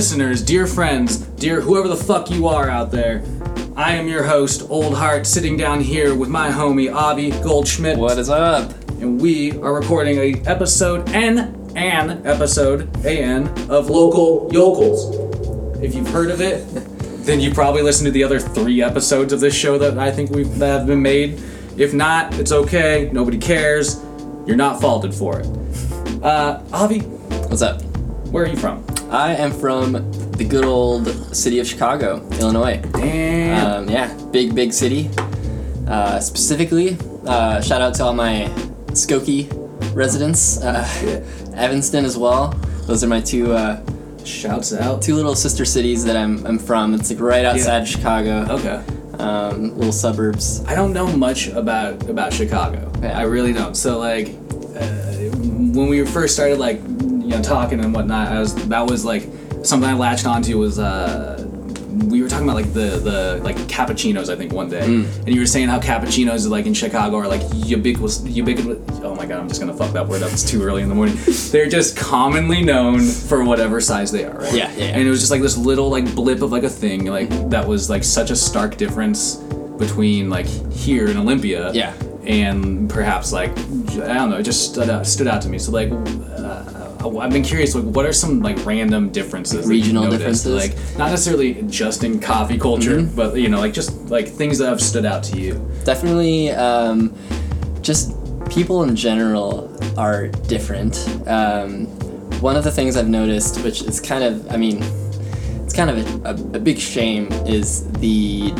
Listeners, dear friends, dear whoever the fuck you are out there, I am your host, Old Heart, sitting down here with my homie, Avi Goldschmidt. What is up? And we are recording a episode N, an episode, AN, of Local Yokels. If you've heard of it, then you probably listened to the other three episodes of this show that I think we've that have been made. If not, it's okay. Nobody cares. You're not faulted for it. Uh, Avi, What's up? where are you from? I am from the good old city of Chicago, Illinois. Damn. Um, yeah, big, big city. Uh, specifically, uh, shout out to all my Skokie residents, uh, Evanston as well. Those are my two uh, Shouts out. two little sister cities that I'm, I'm from. It's like right outside Chicago, Okay. um, little suburbs. I don't know much about about Chicago. Yeah. I really don't. So like, uh, when we first started like, you know, talking and whatnot, I was that was like something I latched onto was uh, we were talking about like the the like cappuccinos I think one day, and you were saying how cappuccinos like in Chicago are like ubiquitous ubiquitous. Oh my god, I'm just gonna fuck that word up. It's too early in the morning. They're just commonly known for whatever size they are, right? Yeah, yeah. And it was just like this little like blip of like a thing like that was like such a stark difference between like here in Olympia Yeah. and perhaps like I don't know it just stood out stood out to me so like uh, I've been curious like what are some like random differences Regional noticed? differences? like not necessarily just in coffee culture Mm-hmm. but you know like just like things that have stood out to you definitely um, just people in general are different um, one of the things i've noticed which is kind of i mean it's kind of a, a, a big shame is the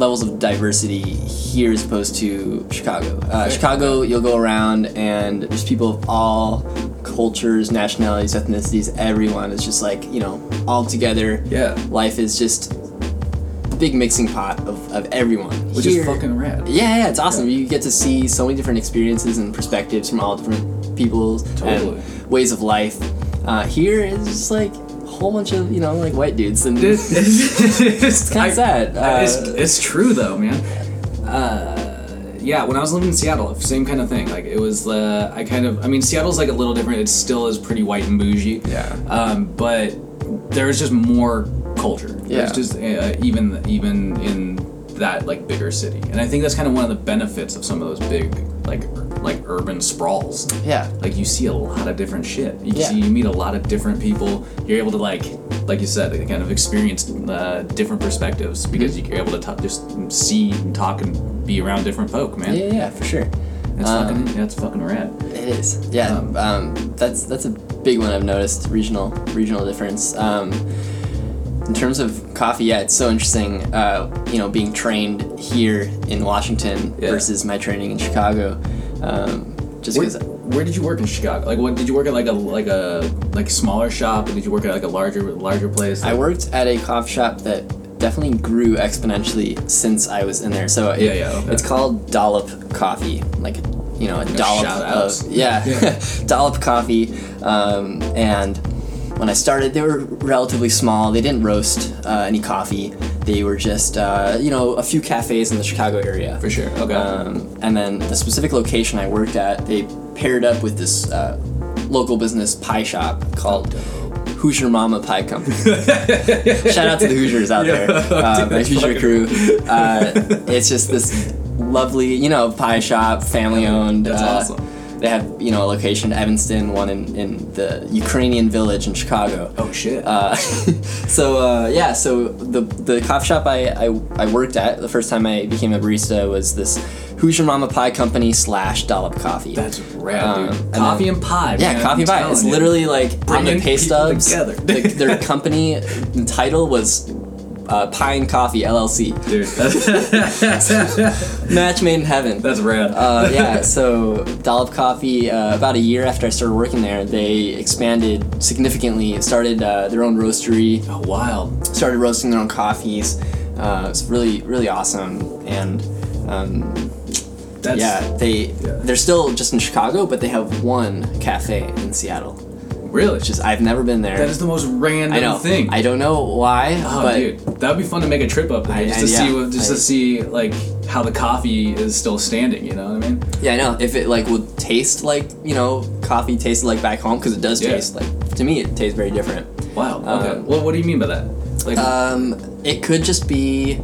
levels of diversity here as opposed to chicago uh, chicago you'll go around and there's people of all cultures nationalities ethnicities everyone is just like you know all together Yeah. life is just a big mixing pot of, of everyone which Here- is fucking rad yeah, yeah, it's awesome. You get to see so many different experiences and perspectives from all different people's Totally. and ways of life. Uh, here it's just like a whole bunch of you know like white dudes and it's, it's kinda sad. it's, Uh, it's true though man uh, yeah when i was living in seattle same kind of thing like it was uh, i kind of i mean seattle's like a little different it still is pretty white and bougie Yeah. um, but there's just more culture Yeah. there's just uh, even even in that like bigger city and i think that's kind of one of the benefits of some of those big like like urban sprawls yeah, like you see a lot of different shit. You Yeah. see, you meet a lot of different people. You're able to like, like you said, kind of experience uh, different perspectives because you're able to t- just see and talk and be around different folk, man. yeah, yeah, for sure. That's Um, fucking, it's fucking rad. It is. Yeah, Um, um, that's that's a big one I've noticed regional regional difference. Um, in terms of coffee, yeah, it's so interesting. Uh, you know, being trained here in Washington Yeah. versus my training in Chicago. Um, just Where, where did you work in Chicago? Like, what did you work at? Like a like a like smaller shop? Or did you work at like a larger larger place? I worked at a coffee shop that definitely grew exponentially since I was in there. So it- Yeah, yeah, okay. it's called Dollop Coffee, like you know a dollop of yeah, Yeah. Dollop Coffee. Um, and when I started, they were relatively small. They didn't roast uh, any coffee. They were just uh, you know a few cafes in the Chicago area. for sure. Okay. Um, and then the specific location I worked at, they paired up with this uh, local business pie shop called Hoosier Mama Pie Company. Shout out to the Hoosiers out there, uh, the Hoosier crew. Uh, it's just this lovely, you know, pie shop, family owned. That's uh, awesome. They have, you know, a location in Evanston, one in, in the Ukrainian village in Chicago. oh shit. Uh, so uh, yeah, so the the coffee shop I, I I worked at the first time I became a barista was this Hoosier Mama Pie Company slash Dollop Coffee. That's rad, Um, and Coffee then- and pie. yeah, man, coffee pie. It's you. literally like on the Bringing pay stubs. together. the- their company title was uh, Pie and Coffee LLC. Dude, Match made in heaven. that's rad. uh, yeah, so Dollop Coffee, uh, about a year after I started working there, they expanded significantly, started uh, their own roastery, oh, wild. started roasting their own coffees. Uh, it's really, really awesome. And um, That's, yeah, they yeah. they're still just in Chicago, but they have one cafe in Seattle. Really? Which is I've never been there. that is the most random I know. thing. I don't know why, Oh, but dude, that would be fun to make a trip up there I- just I- to see what, just I- to see like how the coffee is still standing. You know what I mean? yeah, I know if it like would taste like you know coffee tasted like back home because it does Yeah. taste like to me it tastes very different. Wow. Okay. Um, well, what do you mean by that? Like, Um, it could just be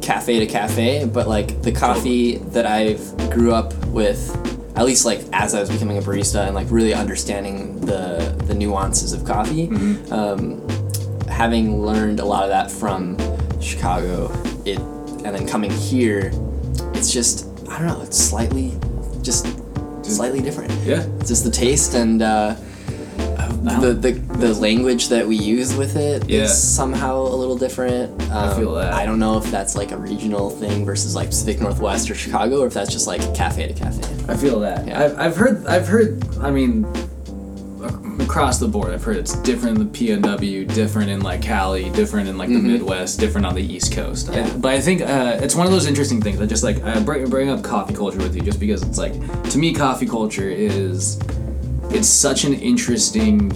cafe to cafe, but like the coffee that I've grew up with, at least like as I was becoming a barista and like really understanding the the nuances of coffee, um, having learned a lot of that from Chicago, it and then coming here, it's just I don't know, it's slightly just slightly different. yeah. It's just the taste and. Uh, the, the the language that we use with it is Yeah. somehow a little different. Um, feel that. I don't know if that's like a regional thing versus like Pacific Northwest or Chicago, or if that's just like cafe to cafe. I feel that. Yeah. I've, I've heard. I've heard. I mean, across the board, I've heard it's different in the PNW, different in like Cali, different in like the Midwest, different on the East Coast. Mm-hmm. Yeah. I- but I think uh, it's one of those interesting things. I just like I bring, bring up coffee culture with you just because it's like to me, coffee culture is it's such an interesting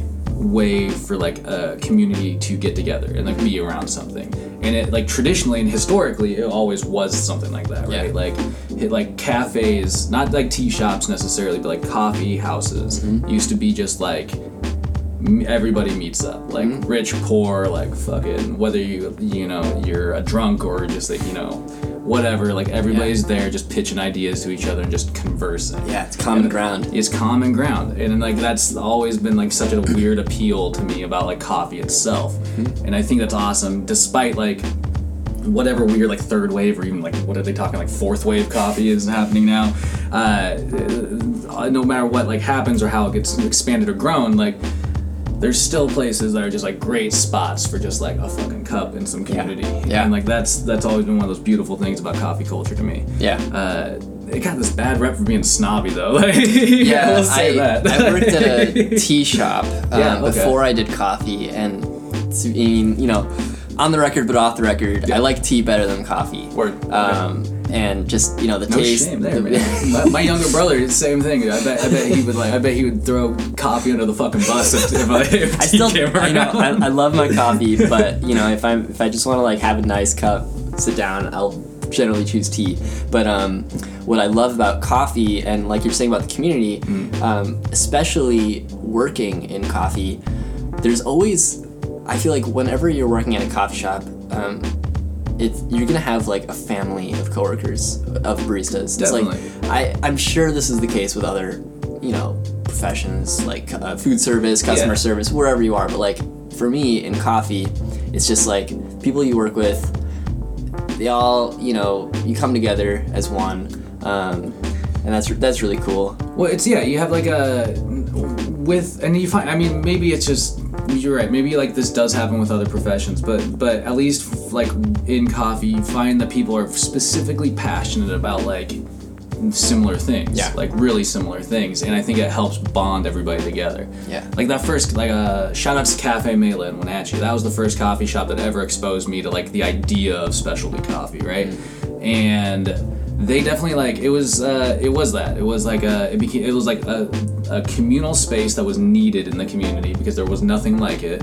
way for like a community to get together and like be around something. And it like traditionally and historically it always was something like that right? Yeah. like it, like cafes not like tea shops necessarily but like coffee houses mm-hmm. used to be just like everybody meets up like rich poor like fucking whether you you know you're a drunk or just like you know whatever like everybody's there just pitching ideas to each other and just conversing Yeah, it's common and ground. It's common ground, and like that's always been like such a weird appeal to me about like coffee itself, Mm-hmm. and I think that's awesome. Despite like whatever weird like third wave or even like what are they talking like fourth wave coffee is happening now, uh, uh, no matter what like happens or how it gets expanded or grown, like there's still places that are just like great spots for just like a fucking cup and some community. Yeah. And like that's that's always been one of those beautiful things about coffee culture to me. Yeah. Uh, it got this bad rep for being snobby though. Like, yeah, we'll say I, that. I worked at a tea shop um, Yeah, okay. before I did coffee, and I mean, you know, on the record but off the record, I like tea better than coffee. Word. Um, and just you know the no taste. shame there, the- man. my, my younger brother, the same thing. I bet, I bet he would like. I bet he would throw coffee under the fucking bus if, if I. If I still, came I know. I, I love my coffee, but you know, if I'm if I just want to like have a nice cup, sit down, I'll generally choose tea. But um, what I love about coffee, and like you're saying about the community, Mm. um, especially working in coffee, there's always, I feel like whenever you're working at a coffee shop. Um, it's, you're gonna have like a family of coworkers of baristas. It's Definitely. like I, I'm sure this is the case with other, you know, professions like uh, food service, customer Yeah. service, wherever you are. But like for me in coffee, it's just like people you work with. They all, you know, you come together as one, um, and that's that's really cool. Well, it's yeah. You have like a with, and you find. I mean, maybe it's just you're right. Maybe like this does happen with other professions, but but at least like in coffee, you find that people are specifically passionate about like similar things. Yeah. Like really similar things, and I think it helps bond everybody together. Yeah. Like that first, like uh, shout out to Cafe Mela in Wenatchee. That was the first coffee shop that ever exposed me to like the idea of specialty coffee, right? And they definitely like it was uh, it was that it was like a it became it was like a, a communal space that was needed in the community because there was nothing like it,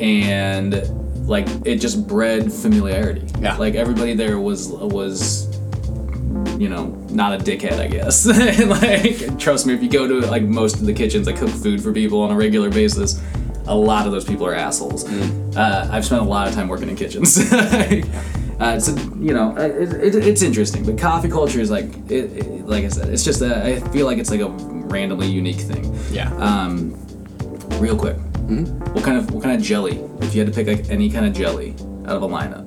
and like it just bred familiarity. Yeah. Like everybody there was was you know, not a dickhead, I guess. like, trust me, if you go to like most of the kitchens that cook food for people on a regular basis, a lot of those people are assholes. Uh, I've spent a lot of time working in kitchens. uh, so you know, uh, it, it, it's interesting. But coffee culture is like, it, like I said, it's just a, I feel like it's like a randomly unique thing. Yeah. Um, real quick, what kind of what kind of jelly? If you had to pick like any kind of jelly out of a lineup,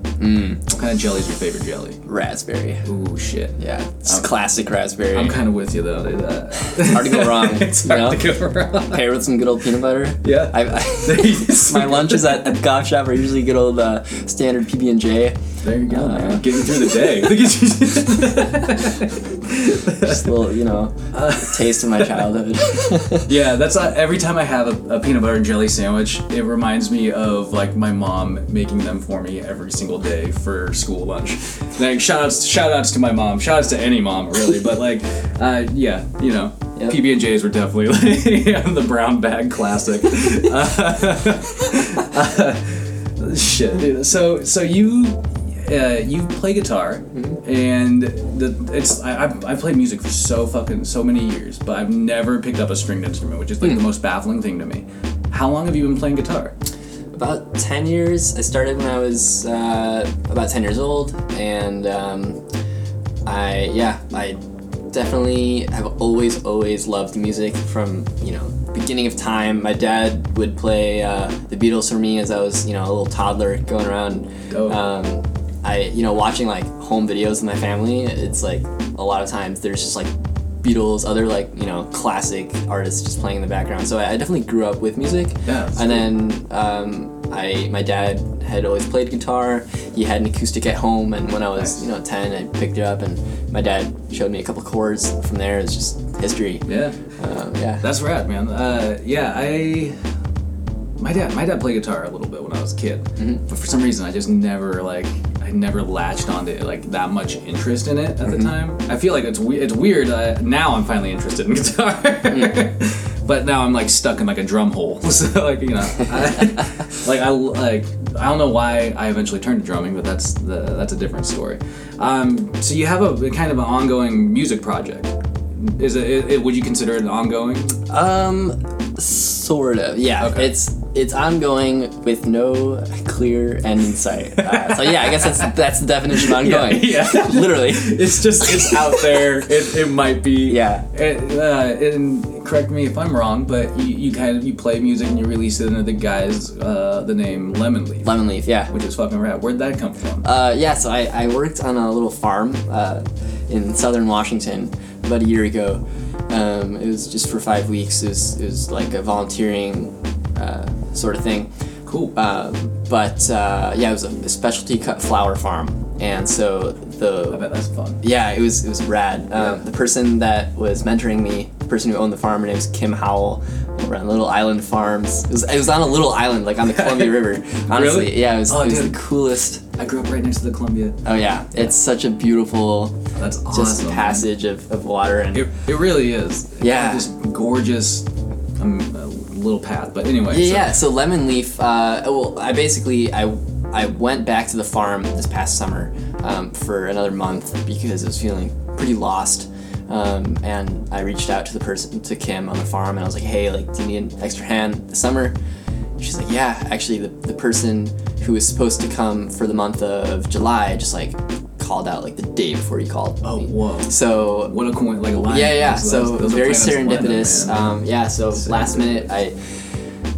What kind of jelly is your favorite jelly? Raspberry. Ooh, shit. Yeah, it's classic raspberry. I'm kind of with you though. Uh, hard to go wrong. it's hard know? to go wrong. Pair with some good old peanut butter. Yeah. I, I, my lunches at, at the coffee shop are usually good old uh, standard PB and J. There you go, Uh, man. Getting through the day. Just a little, you know, taste of my childhood. yeah, that's uh, every time I have a, a peanut butter and jelly sandwich, it reminds me of like my mom making them for me every single day for school lunch. Like shout outs, shout outs to my mom, shout outs to any mom really, but like, uh, yeah, you know, Yep. PB and J's were definitely like, the brown bag classic. Uh, shit, dude. So so you. Uh, you play guitar, and the, it's I, I've, I've played music for so fucking so many years, but I've never picked up a stringed instrument, which is like the most baffling thing to me. How long have you been playing guitar? about 10 years. I started when I was uh, about 10 years old, and um, I, yeah, I definitely have always, always loved music from, you know, beginning of time. My dad would play uh, the Beatles for me as I was, you know, a little toddler going around. Um, I, you know, watching like home videos with my family, it's like a lot of times there's just like Beatles, other like you know classic artists just playing in the background. So I, definitely grew up with music. Yeah, And then um, I my dad had always played guitar. He had an acoustic at home, and when I was Nice. you know ten, I picked it up, and my dad showed me a couple chords. From there, it's just history. Yeah, Um, yeah. that's rad, man. Uh, yeah, I my dad my dad played guitar a little bit when I was a kid, but for some reason I just never like never latched onto like that much interest in it at the time. I feel like it's we- it's weird. Uh, now I'm finally interested in guitar, but now I'm like stuck in like a drum hole. So like you know, I, like I like I don't know why I eventually turned to drumming, but that's the that's a different story. Um, so you have a kind of an ongoing music project. Is it, it? Would you consider it ongoing? Um, sort of. Yeah. Okay. It's it's ongoing with no clear end in sight. Uh, so yeah, I guess that's that's the definition of ongoing. yeah. Literally. It's just it's out there. It, it might be. Yeah. It, uh, and correct me if I'm wrong, but you, you kind of you play music and you release it under the guise uh, the name Lemon Leaf, Lemon leaf. Yeah. which is fucking rad. Where'd that come from? Uh, yeah, so I, I worked on a little farm uh, in southern Washington about a year ago. Um, it was just for five weeks. It was, it was like a volunteering uh, sort of thing. cool. Um, but uh, yeah, it was a, specialty cut flower farm, and so I the bet that's fun. yeah, it was it was rad. Um, Yeah. The person that was mentoring me, the person who owned the farm, her name was Kim Howell. We're on Little Island Farms. It was, it was on a little island, like on the Columbia River. Honestly, Really? yeah, it was, Oh, it was dude. the coolest I grew up right next to the Columbia. Oh yeah, it's such a beautiful That's just awesome. man. passage of, of water and It, it really is. Yeah. This gorgeous um, little path. But anyway. yeah, so- yeah. So lemon leaf. Uh, well, I basically I I went back to the farm this past summer um, for another month because I was feeling pretty lost. Um, and I reached out to the person to Kim on the farm and I was like, hey, like, do you need an extra hand this summer? She's like, yeah, actually, the, the person who was supposed to come for the month of July just like called out like the day before he called. Oh, me. whoa. So What a coin, like a line. Yeah, yeah. Those- So those- very up, serendipitous. um, yeah. So last minute, I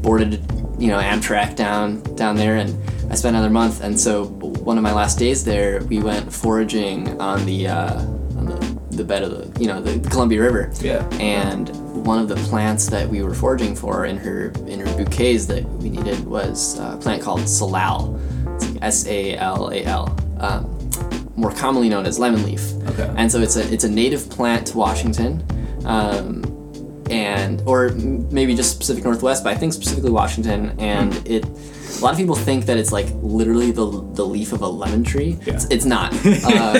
boarded, you know, Amtrak down down there, and I spent another month. And so one of my last days there, we went foraging on the uh, on the, the bed of the you know the, the Columbia River. Yeah. And one of the plants that we were foraging for in her in her bouquets that we needed was a plant called salal. It's like S A L A L. Um, more commonly known as lemon leaf. Okay. And so it's a it's a native plant to Washington, um, and or maybe just Pacific Northwest, but I think specifically Washington. And Hmm. it, a lot of people think that it's like literally the the leaf of a lemon tree. Yeah. It's, it's not. Uh,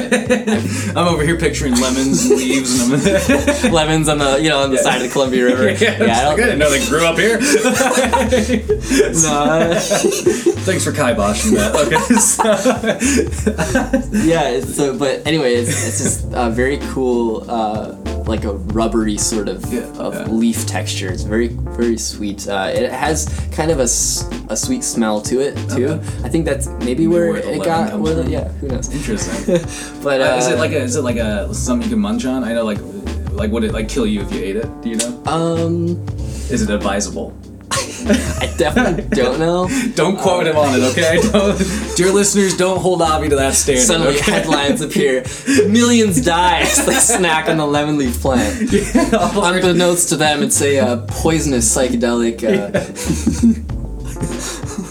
I'm over here picturing lemons and leaves and I'm lemons on the you know on the side of the Columbia River. yeah, I I, don't- didn't know they grew up here. No, Thanks for kiboshing that. Okay. So, yeah. So, but anyway, it's, it's just a very cool, uh, like a rubbery sort of, Yeah, of yeah. leaf texture. It's very very sweet. Uh, it has kind of a sweet smell to it too. Okay. I think that's maybe where, where it got. Where the, yeah, who knows? Interesting. But uh, Uh, is it like a is it like a something you can munch on? I know like like would it like kill you if you ate it? Do you know? um? Is it advisable? I definitely don't know. Don't quote him on it, okay? Don't, dear listeners, don't hold Avi to that standard. Suddenly okay? headlines appear. Millions die as they snack on the lemon leaf plant. Unbeknownst to them, it's a uh, poisonous psychedelic. Uh,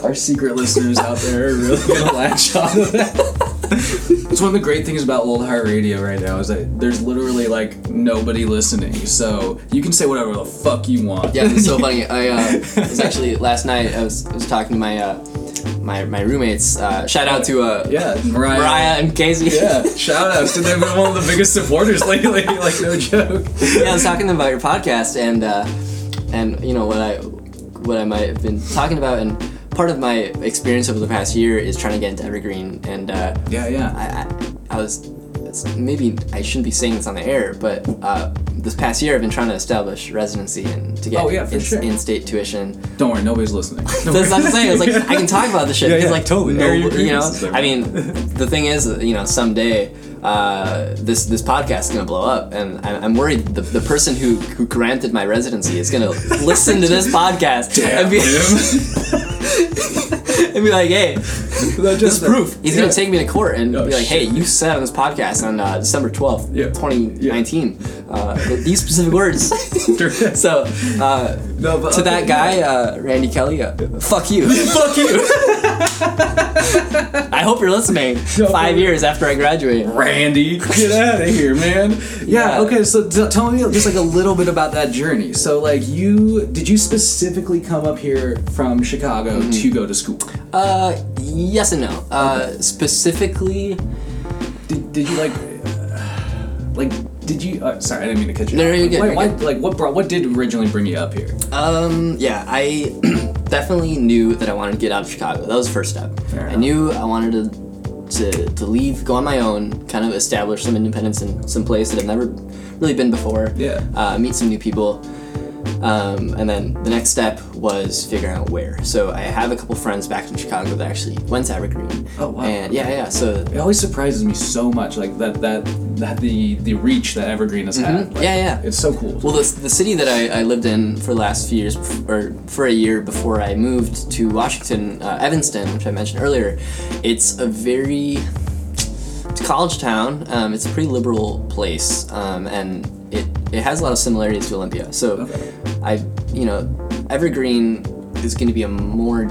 Our secret listeners out there are really gonna latch on to that. It's one of the great things about old heart radio right now is that there's literally like nobody listening, so you can say whatever the fuck you want. Yeah, it's so funny. I uh, was actually last night. I was, I was talking to my uh, my my roommates. Uh, shout out to uh, Yeah, Mariah. Mariah and Casey. Yeah, shout outs to them. They've been one of the biggest supporters lately. Like no joke. yeah, I was talking to them about your podcast and uh, and you know what I what I might have been talking about and part of my experience over the past year is trying to get into Evergreen and uh, Yeah, yeah. I, I, I was maybe I shouldn't be saying this on the air, but uh, this past year I've been trying to establish residency and to get Oh, yeah, in, sure. in-state tuition. Don't worry, nobody's listening. That's what I'm saying. It's like I can talk about this shit Yeah, yeah, like totally. no, you know. I mean, the thing is, you know, someday uh, this this podcast is gonna blow up, and I- I'm worried the, the person who who granted my residency is gonna listen to this podcast and be and be like, hey, this is proof. He's gonna Yeah. take me to court and Oh, be like, hey, shit. you said on this podcast on uh, December 12th, Yeah. 2019, uh, these specific words. so uh, No, but to that okay, guy, uh, Randy Kelly, uh, fuck you. Fuck you, I hope you're listening five years after I graduate. Randy. Get out of here, man. Yeah. Yeah. Okay. So t- tell me just like a little bit about that journey. So like you did you specifically come up here from Chicago Mm-hmm. to go to school? Uh, yes and no. Uh, specifically, Did, did you like like did you? Uh, sorry, I didn't mean to cut you. No, no, off. you're good, Why, you're why- good. like what brought? What did originally bring you up here? um, yeah, I definitely knew that I wanted to get out of Chicago. That was the first step. I knew I wanted to, to to leave, go on my own, kind of establish some independence in some place that I've never really been before. Yeah. Uh, meet some new people. Um, and then the next step was figuring out where. So I have a couple friends back from Chicago that actually went to Evergreen. Oh, wow. And yeah, yeah. So It always surprises me so much, like that that that the the reach that Evergreen has had. Like, Mm-hmm. Yeah, yeah. It's so cool. Well, the, the city that I, I lived in for the last few years, or for a year before I moved to Washington, uh, Evanston, which I mentioned earlier, it's a very it's a college town. Um, it's a pretty liberal place, um, and it, it has a lot of similarities to Olympia. So, Okay. I you know, Evergreen is going to be a more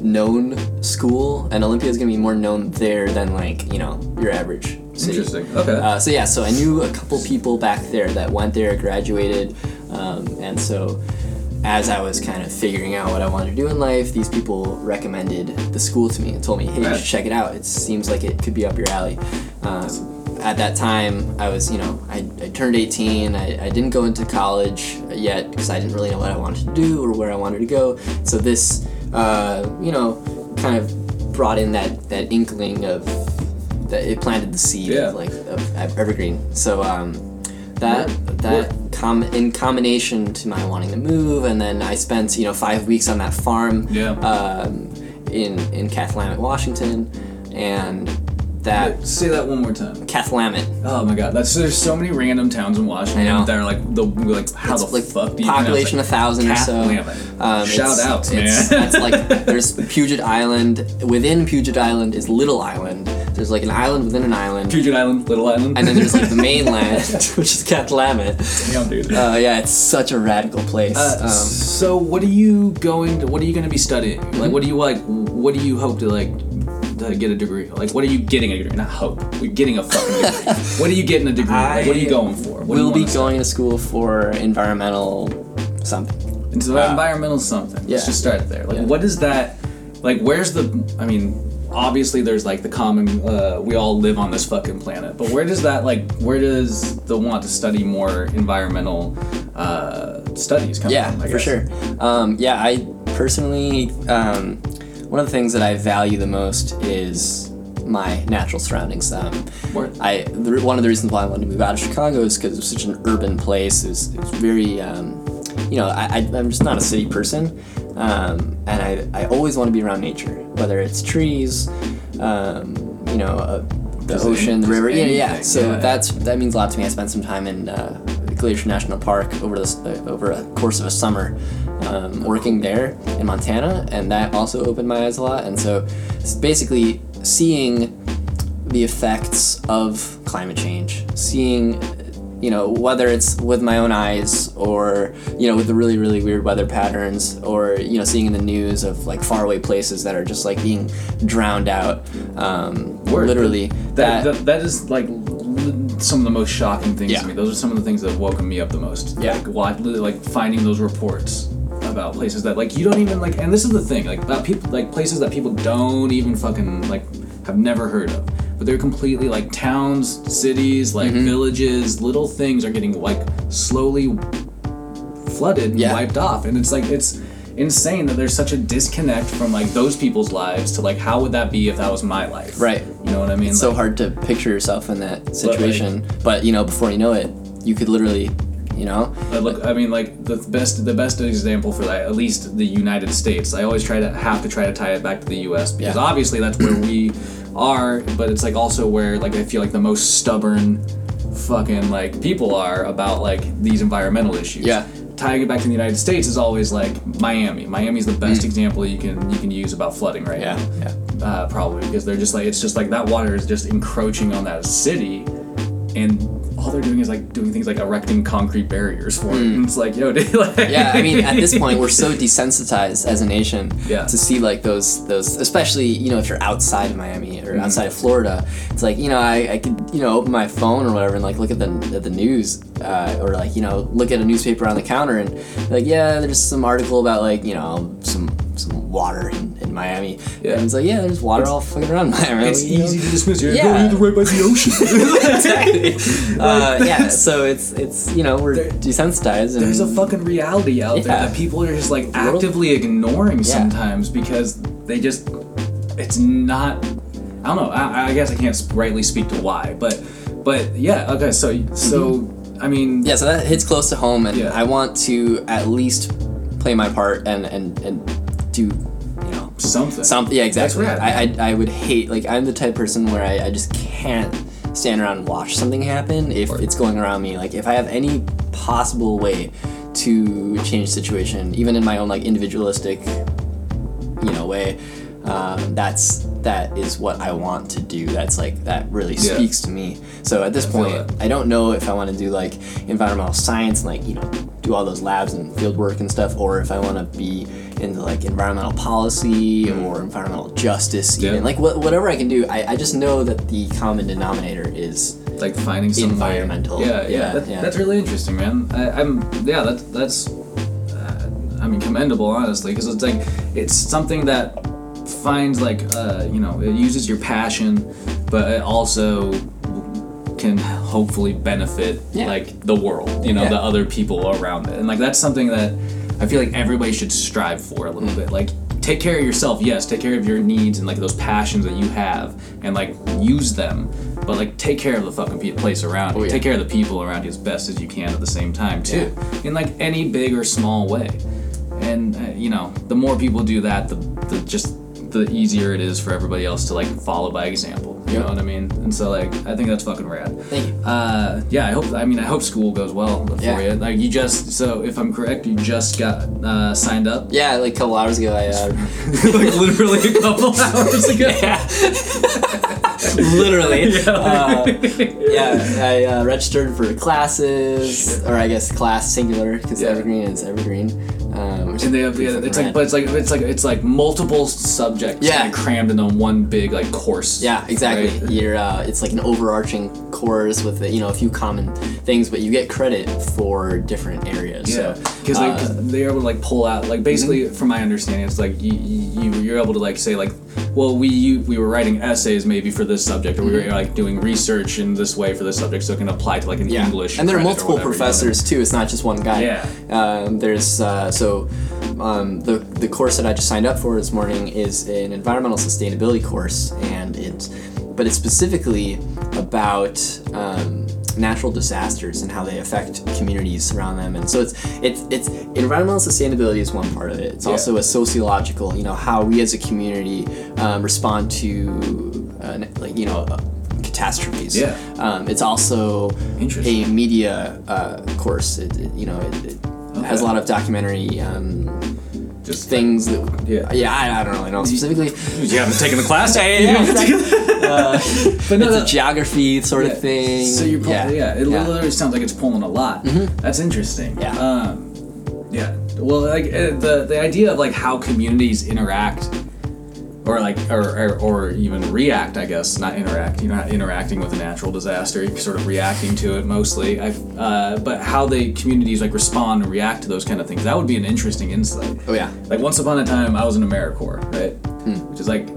known school, and Olympia is going to be more known there than like you know your average city. Interesting. Okay. Uh, so yeah, so I knew a couple people back there that went there, graduated, um, and so as I was kind of figuring out what I wanted to do in life, these people recommended the school to me and told me, "Hey, you Right. should check it out. It seems like it could be up your alley." Um, at that time, I was, you know, I, I turned 18. I, I didn't go into college yet because I didn't really know what I wanted to do or where I wanted to go. So this, uh, you know, kind of brought in that that inkling of that it planted the seed Yeah. of like of evergreen. So um, that that com- in combination to my wanting to move, and then I spent you know five weeks on that farm Yeah. um, in in Cathlamet, Washington, and that Say that one more time. Cathlamet. Oh my god, that's there's so many random towns in Washington I know. that are like the like how It's the like fuck do you population a thousand or so. Um, Shout out, outs, it's, man. That's like there's Puget Island. Within Puget Island is Little Island. There's like an island within an island, Puget Island, Little Island. and then there's like the mainland, which is Cathlamet. Damn, dude. Uh, yeah, it's such a radical place. Uh, um, so what are you going to what are you going to be studying like what do you like what do you hope to like to get a degree like what are you getting a degree not hope we're getting a fucking degree what are you getting a degree like, what are you going for what we'll be wanna going to school for environmental something. study? into the environmental something yeah. let's just start there like Yeah. what is that like where's the i mean obviously there's like the common uh, we all live on this fucking planet but where does that like where does the want to study more environmental uh, studies come Yeah, from I for sure. Um, yeah, I personally, um, one of the things that I value the most is my natural surroundings. Um, I the, one of the reasons why I wanted to move out of Chicago is because it's such an urban place. It's, very, um, you know, I, I'm just not a city person, um, and I, I always want to be around nature, whether it's trees, um, you know, uh, the ocean, the river. Yeah, yeah. So yeah. that's that means a lot to me. I spent some time in uh, Glacier National Park over this uh, over a course of a summer, um, working there in Montana, and that also opened my eyes a lot. And so, it's basically seeing the effects of climate change, seeing you know whether it's with my own eyes or you know with the really really weird weather patterns or you know seeing in the news of like faraway places that are just like being drowned out um, Word. literally That, that that is like some of the most shocking things Yeah. to me. Those are some of the things that have woken me up the most. Yeah. Like, like finding those reports about places that like you don't even like. And this is the thing, like about people, like places that people don't even fucking like have never heard of. But they're completely like towns, cities, like Mm-hmm. villages, little things are getting like slowly flooded and Yeah. wiped off. And it's like it's insane that there's such a disconnect from like those people's lives to like how would that be if that was my life? Right. You know what I mean? it's so hard to picture yourself in that situation but you know before you know it you could literally you know But look, I mean, like the best, the best example for that, at least the United States. I always try to have to try to tie it back to the U.S. because Yeah. obviously that's where we are, but it's like also where like I feel like the most stubborn, fucking like people are about like these environmental issues. Yeah. Tying it back to the United States is always like Miami. Miami's the best example you can you can use about flooding right yeah now. yeah Uh, probably because they're just like it's just like that water is just encroaching on that city, and all they're doing is like doing things like erecting concrete barriers for it. And it's like, yo, dude, like, yeah i mean at this point we're so desensitized as a nation Yeah. to see like those those especially you know if you're outside of miami or outside of florida it's like you know I, I could you know open my phone or whatever and like look at the at the news uh, or like you know look at a newspaper on the counter and like yeah there's some article about like you know some some water in, in miami Yeah. and it's like yeah there's water all fucking around miami It's you know? easy to dismiss. You're Yeah. yeah. right by the ocean. exactly. uh, yeah, so it's it's you know we're There- desensitized. And, There's a fucking reality out there that people are just like actively ignoring Yeah. sometimes because they just it's not. I don't know. I, I guess I can't rightly speak to why, but but yeah. Okay, so so I mean, yeah, so that hits close to home, and Yeah. I want to at least play my part and and and do you know something. something. Yeah, exactly. That's I. I I would hate like I'm the type of person where I, I just can't stand around and watch something happen if it's going around me. Like if I have any possible way to change the situation, even in my own like individualistic you know way um, that's that is what i want to do that's like that really Yeah. speaks to me so at this I point i don't know if i want to do like environmental science and like you know do all those labs and field work and stuff or if i want to be into like environmental policy or environmental justice even Mm. Yeah. like wh- whatever i can do I, I just know that the common denominator is like finding some Environmental. Yeah, yeah, Yeah, that, yeah. that's really interesting, man. I, I'm yeah, that that's uh, I mean commendable, honestly, because it's like it's something that finds like uh, you know it uses your passion, but it also can hopefully benefit Yeah. like the world, you know, Yeah. the other people around it, and like that's something that I feel like everybody should strive for a little Mm. bit, like. Take care of yourself, yes. Take care of your needs and like those passions that you have, and like use them. But like, take care of the fucking place around you. Oh, yeah. Take care of the people around you as best as you can at the same time too, in like any big or small way. And uh, you know, the more people do that, the, the just the easier it is for everybody else to like follow by example. You Yep. know what I mean? And so like, I think that's fucking rad. Thank you. Uh, yeah, I hope. I mean, I hope school goes well for Yeah. you. Like, you just so if I'm correct, you just got uh, signed up. yeah like a couple hours ago i uh, like literally a couple hours ago. yeah. Literally. Uh, yeah, I uh, registered for classes, or I guess class singular, because Yeah. Evergreen is Evergreen. And they have, yeah, it's like, but it's like, it's like, it's like multiple subjects Yeah. kinda crammed into one big like course. yeah, exactly. right? You're, uh, it's like an overarching course with you know a few common things, but you get credit for different areas. Yeah, so, because uh, mm-hmm. they, they're able to like pull out like basically from my understanding it's like you, you you're able to like say like well we you, we were writing essays maybe for this subject or we were like doing research in this way for this subject so it can apply to like an Mm-hmm. yeah. English and there are multiple whatever, you know? professors too. It's not just one guy. Yeah. Um, there's uh, so um, the the course that I just signed up for this morning is an environmental sustainability course, and it's but it's specifically about um, natural disasters and how they affect communities around them. And so it's it's it's environmental sustainability is one part of it. It's Yeah. also a sociological, you know, how we as a community um, respond to uh, like you know. Uh, catastrophes. Yeah. Um, it's also a media uh, course. It, it- you know, It has a lot of documentary um, Just things that. Yeah. Yeah, I, I don't really know specifically. You haven't taken the class? Yeah, yeah, uh, But no, it's no. a geography sort of thing. So you're pulling, yeah, it yeah. literally sounds like it's pulling a lot. That's interesting. Yeah. Um, yeah. Well, like uh, the the idea of like how communities interact, or like or, or, or even react, I guess, not interact. You're not interacting with a natural disaster. You're sort of reacting to it mostly. I, uh, but how they communities like respond and react to those kind of things. That would be an interesting insight. Oh yeah. Like once upon a time, I was in AmeriCorps, right? Which is like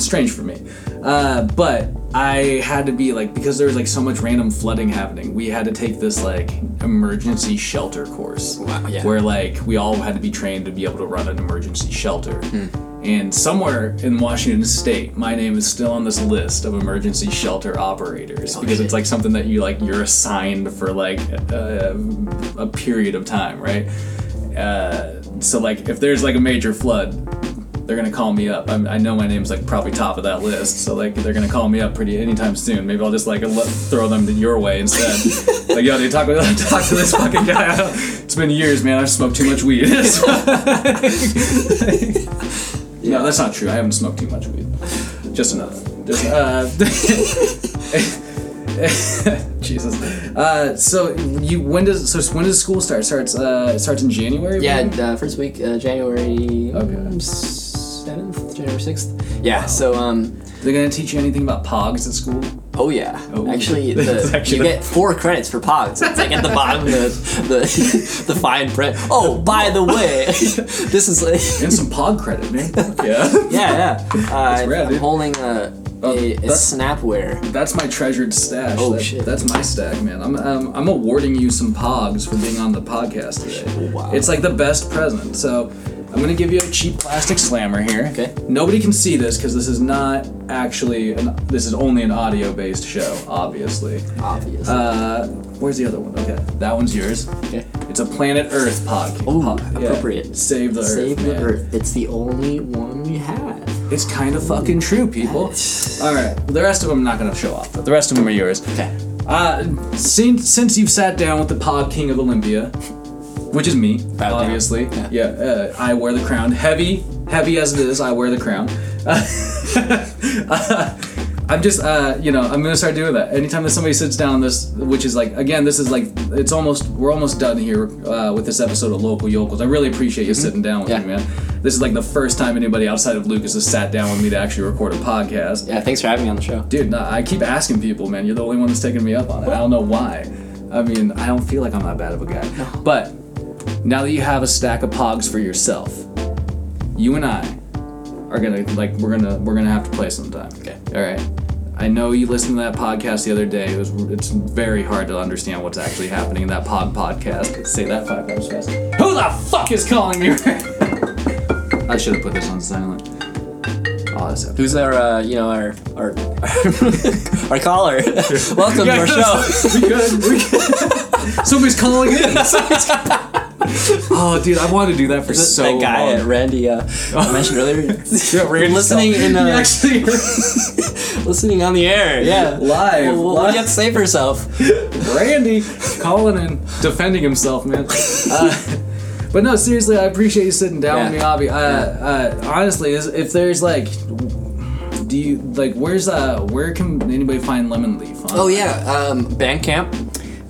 strange for me. Uh, but I had to be like because there was like so much random flooding happening. We had to take this like emergency shelter course, Wow, yeah. where like we all had to be trained to be able to run an emergency shelter. And somewhere in Washington State, my name is still on this list of emergency shelter operators because shit. it's like something that you like you're assigned for like a, a period of time, right? Uh, so like if there's like a major flood, they're gonna call me up. I'm, I know my name's like probably top of that list, so like they're gonna call me up pretty anytime soon. Maybe I'll just like let, throw them your way instead. like yo, dude, talk talk to this fucking guy. It's been years, man. I've smoked too much weed. No, that's not true. I haven't smoked too much weed. Just enough. Just, uh, Jesus. Uh, so you when does so when does school start? Starts uh it starts in January. Yeah, uh, first week, uh, January Okay. seventh, January sixth. Yeah. So um, They're gonna teach you anything about pogs at school? oh yeah. Oh. Actually, the, actually you the- get four credits for Pogs. It's like at the bottom of the the, the fine print. Oh, by the way, this is like. And some pog credit, man. Yeah. Yeah, yeah. Uh, rad, I'm dude. holding a, a, a that's- Snapware. That's my treasured stash. Oh, That- shit. That's my stack, man. I'm, um, I'm awarding you some pogs for being on the podcast today. Oh, wow. It's like the best present. So I'm gonna give you a cheap plastic slammer here. Okay. Nobody can see this because this is not actually an, this is only an audio-based show, obviously. Obvious. Uh, where's the other one? Okay, that one's yours. okay. It's a Planet Earth pod. Ooh, pod- yeah. appropriate. Save the Earth. Save the man. Earth. It's the only one we have. It's kind of fucking true, people. All right, the rest of them I'm not gonna show off, but the rest of them are yours. Okay. Uh, since since you've sat down with the Pod King of Olympia, which is me, obviously. Yeah. Yeah, uh, I wear the crown. Heavy, heavy as it is, I wear the crown. Uh, I'm just, uh, you know, I'm gonna start doing that. Anytime that somebody sits down on this, which is like, again, this is like, it's almost, we're almost done here uh, with this episode of Local Yokels. I really appreciate you sitting down with Mm-hmm. Yeah. me, man. This is like the first time anybody outside of Lucas has sat down with me to actually record a podcast. Yeah, thanks for having me on the show. Dude, no, I keep asking people, man. You're the only one that's taking me up on it. I don't know why. I mean, I don't feel like I'm that bad of a guy. But now that you have a stack of pogs for yourself, you and I are gonna like we're gonna we're gonna have to play sometime. Okay. All right. I know you listened to that podcast the other day. It was it's very hard to understand what's actually happening in that pod podcast. Say that five times fast. Who the fuck is calling me? I should have put this on silent. Oh, that's okay. Who's our, uh, you know, our our our caller? Welcome to our show. we good. We good. Somebody's calling in. oh, dude, I wanted to do that for so that guy long. at Randy uh, I mentioned earlier. Yeah, Randy listening in He uh, actually listening on the air. Yeah, Live, Well, what live. do you have to say for yourself? Randy calling and defending himself, man. Uh, but no, seriously, I appreciate you sitting down with me, Yeah. Avi. Uh, uh, honestly, if there's like, do you like where's uh where can anybody find Lemon Leaf? On Oh yeah, um, Bandcamp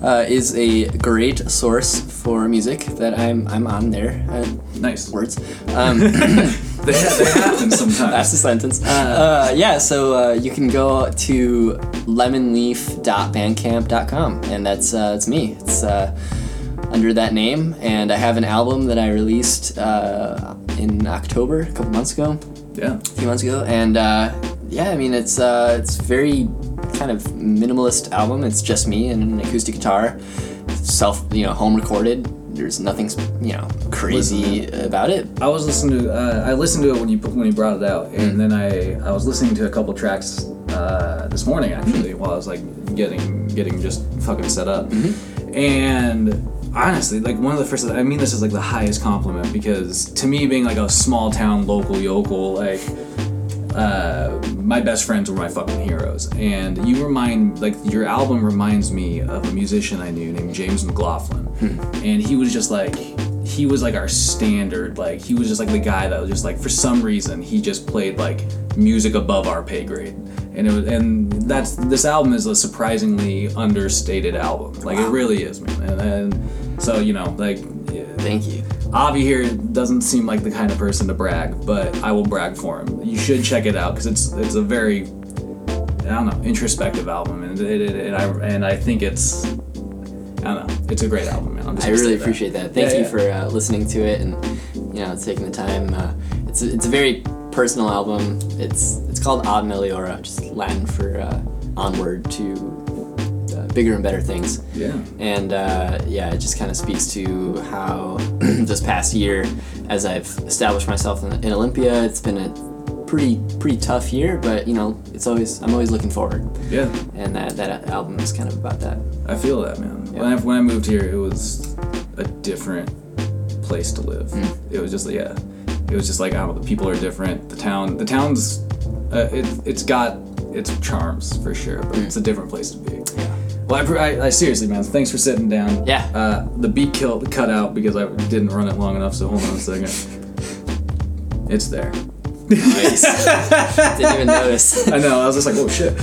uh, is a great source for music that I'm I'm on there. Uh, nice. words. Um, They, happen sometimes. That's the sentence. Uh, yeah, so uh, you can go to lemonleaf.bandcamp.com, and that's uh, that's me. It's uh, under that name, and I have an album that I released uh, in October, a couple months ago, yeah. a few months ago, and uh, yeah, I mean it's uh, it's very kind of minimalist album. It's just me and an acoustic guitar, self you know home recorded. There's nothing you know crazy about it. I was listening to uh, I listened to it when you when you brought it out, Mm. and then I I was listening to a couple tracks uh, this morning actually while I was like getting getting just fucking set up, Mm-hmm. and honestly like one of the first I mean this is like the highest compliment because to me being like a small town local yokel like uh, my best friends were my fucking heroes, and you remind like your album reminds me of a musician I knew named James McLaughlin, hmm. and he was just like he was like our standard like he was just like the guy that was just like for some reason he just played like music above our pay grade. And it was and that's this album is a surprisingly understated album. Like it really is man. And, and so you know like Thank you. Avi here doesn't seem like the kind of person to brag, but I will brag for him. You should check it out because it's it's a very I don't know introspective album, and it, it, and I and I think it's I don't know it's a great album, man. I really appreciate that. Thank Yeah, you yeah. for uh, listening to it and you know taking the time. Uh, it's a, it's a very personal album. It's it's called Ad Meliora, just Latin for uh, onward to bigger and better things. Yeah, And uh, yeah, it just kind of speaks to how this past year, as I've established myself in, in Olympia, it's been a pretty pretty tough year. But you know, it's always I'm always looking forward, yeah. and that that album is kind of about that. I feel that, man. When I when I moved here, it was a different place to live. Hmm. It was just yeah, it was just like I. The people are different. The town, the town's, uh, it it's got its charms for sure, but it's a different place to be. Well, I, I, I seriously, man. Thanks for sitting down. Yeah. Uh, the beat killed cut out because I didn't run it long enough. So hold on a second. It's there. Nice. Didn't even notice. I know. I was just like, oh shit.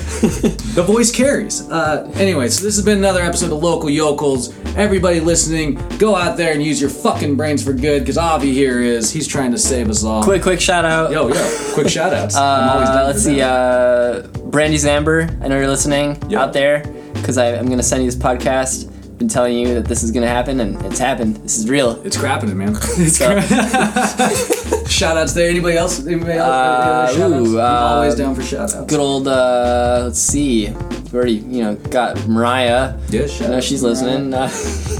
the voice carries. Uh, anyway, so this has been another episode of Local Yokels. Everybody listening, go out there and use your fucking brains for good, because Avi here is. He's trying to save us all. quick quick shout out. Yo, yo, quick shout outs. I'm always down Uh, let's see, uh, Brandy Zamber, I know you're listening Yeah. out there because I'm going to send you this podcast. Been telling you that this is going to happen, and it's happened. This is real. It's crapping it, man. It's So- shout outs there. Anybody else? Anybody else? Uh, shout-outs? ooh, I'm uh, always down for shout outs. Good old, uh, let's see. We've already, you know, got Mariah. Yeah, shout I know she's listening. Uh,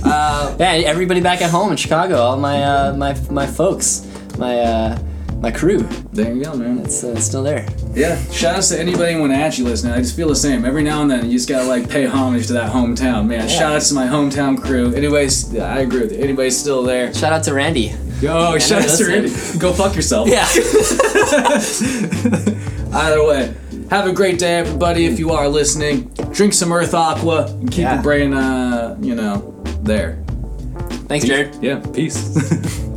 Uh, yeah, everybody back at home in Chicago, all my uh, my my folks, my uh, my crew. there you go, man. It's uh, still there. Yeah, shout outs to anybody in Wenatchee listening. I just feel the same. Every now and then, you just gotta like pay homage to that hometown, man. Shout outs to my hometown crew. Anyways, I agree with you. Anybody's still there. Shout out to Randy. Yo, shout outs to. Randy. Go fuck yourself. Yeah. Either way, have a great day, everybody. If you are listening, drink some Earth Aqua and keep Yeah. your brain, uh, you know, there. Thanks, Jared. Yeah, peace.